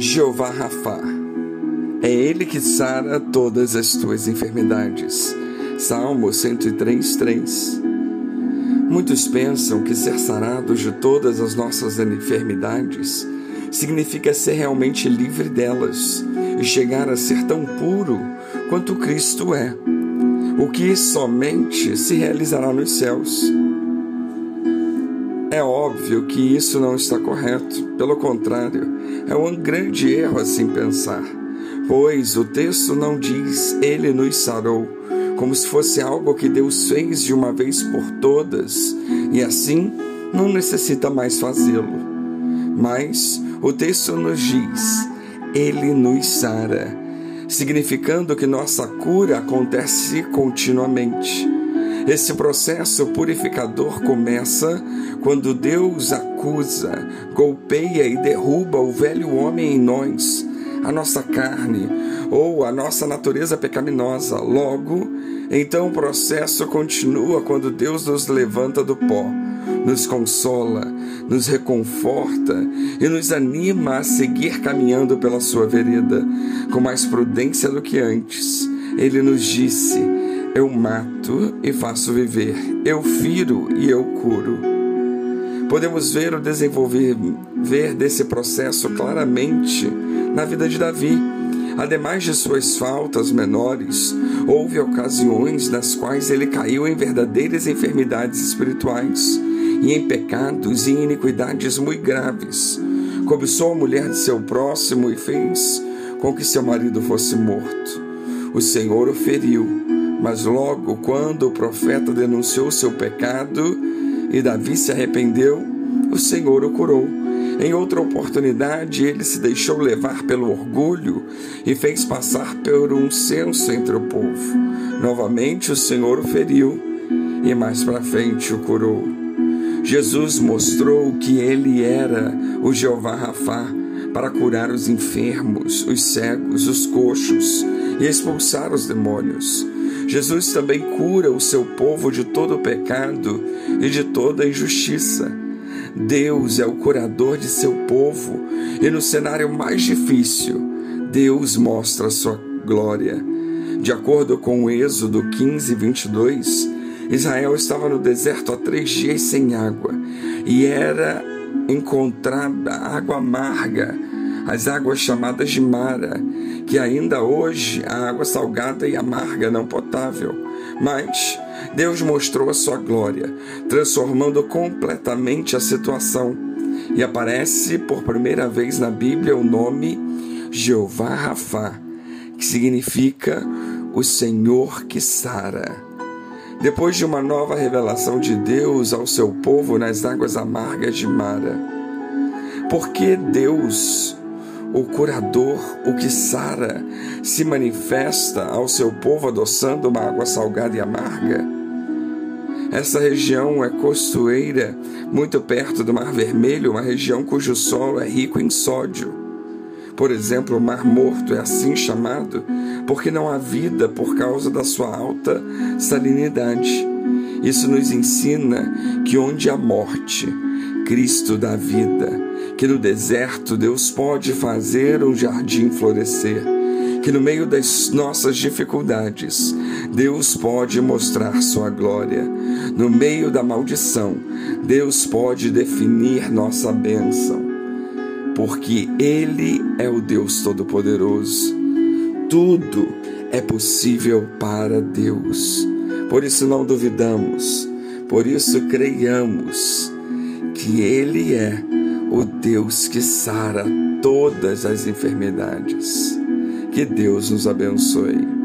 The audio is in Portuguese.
Jeová Rafa. É Ele que sara todas as tuas enfermidades. Salmo 103, 3. Muitos pensam que ser sarados de todas as nossas enfermidades significa ser realmente livre delas e chegar a ser tão puro quanto Cristo é, o que somente se realizará nos céus. É óbvio que isso não está correto, pelo contrário, é um grande erro assim pensar, pois o texto não diz ele nos sarou, como se fosse algo que Deus fez de uma vez por todas e assim não necessita mais fazê-lo. Mas o texto nos diz, ele nos sara, significando que nossa cura acontece continuamente. Esse processo purificador começa quando Deus acusa, golpeia e derruba o velho homem em nós, a nossa carne ou a nossa natureza pecaminosa. Logo, então o processo continua quando Deus nos levanta do pó, nos consola, nos reconforta e nos anima a seguir caminhando pela sua vereda com mais prudência do que antes. Ele nos disse: eu mato e faço viver, eu firo e eu curo. Podemos ver o desenvolver ver desse processo claramente na vida de Davi. Ademais de suas faltas menores, houve ocasiões nas quais ele caiu em verdadeiras enfermidades espirituais e em pecados e iniquidades muito graves. Cobiçou a mulher de seu próximo e fez com que seu marido fosse morto. O Senhor o feriu mas logo, quando o profeta denunciou seu pecado e Davi se arrependeu, o Senhor o curou. Em outra oportunidade, ele se deixou levar pelo orgulho e fez passar por um censo entre o povo. Novamente, o Senhor o feriu e mais para frente o curou. Jesus mostrou que ele era o Jeová Rafá para curar os enfermos, os cegos, os coxos e expulsar os demônios. Jesus também cura o seu povo de todo o pecado e de toda injustiça. Deus é o curador de seu povo e no cenário mais difícil, Deus mostra sua glória. De acordo com o Êxodo 15, 22, Israel estava no deserto há três dias sem água e era encontrada água amarga as águas chamadas de Mara, que ainda hoje a água salgada e amarga não potável. Mas Deus mostrou a sua glória, transformando completamente a situação. E aparece por primeira vez na Bíblia o nome Jeová Rafá, que significa o Senhor que sara. Depois de uma nova revelação de Deus ao seu povo nas águas amargas de Mara, por que Deus o curador, o que sara, se manifesta ao seu povo adoçando uma água salgada e amarga. Essa região é costueira, muito perto do Mar Vermelho, uma região cujo solo é rico em sódio. Por exemplo, o Mar Morto é assim chamado porque não há vida por causa da sua alta salinidade. Isso nos ensina que onde há morte, Cristo dá vida que no deserto Deus pode fazer um jardim florescer, que no meio das nossas dificuldades Deus pode mostrar sua glória, no meio da maldição Deus pode definir nossa bênção, porque Ele é o Deus Todo-Poderoso. Tudo é possível para Deus. Por isso não duvidamos, por isso creiamos que Ele é o Deus que sara todas as enfermidades. Que Deus nos abençoe.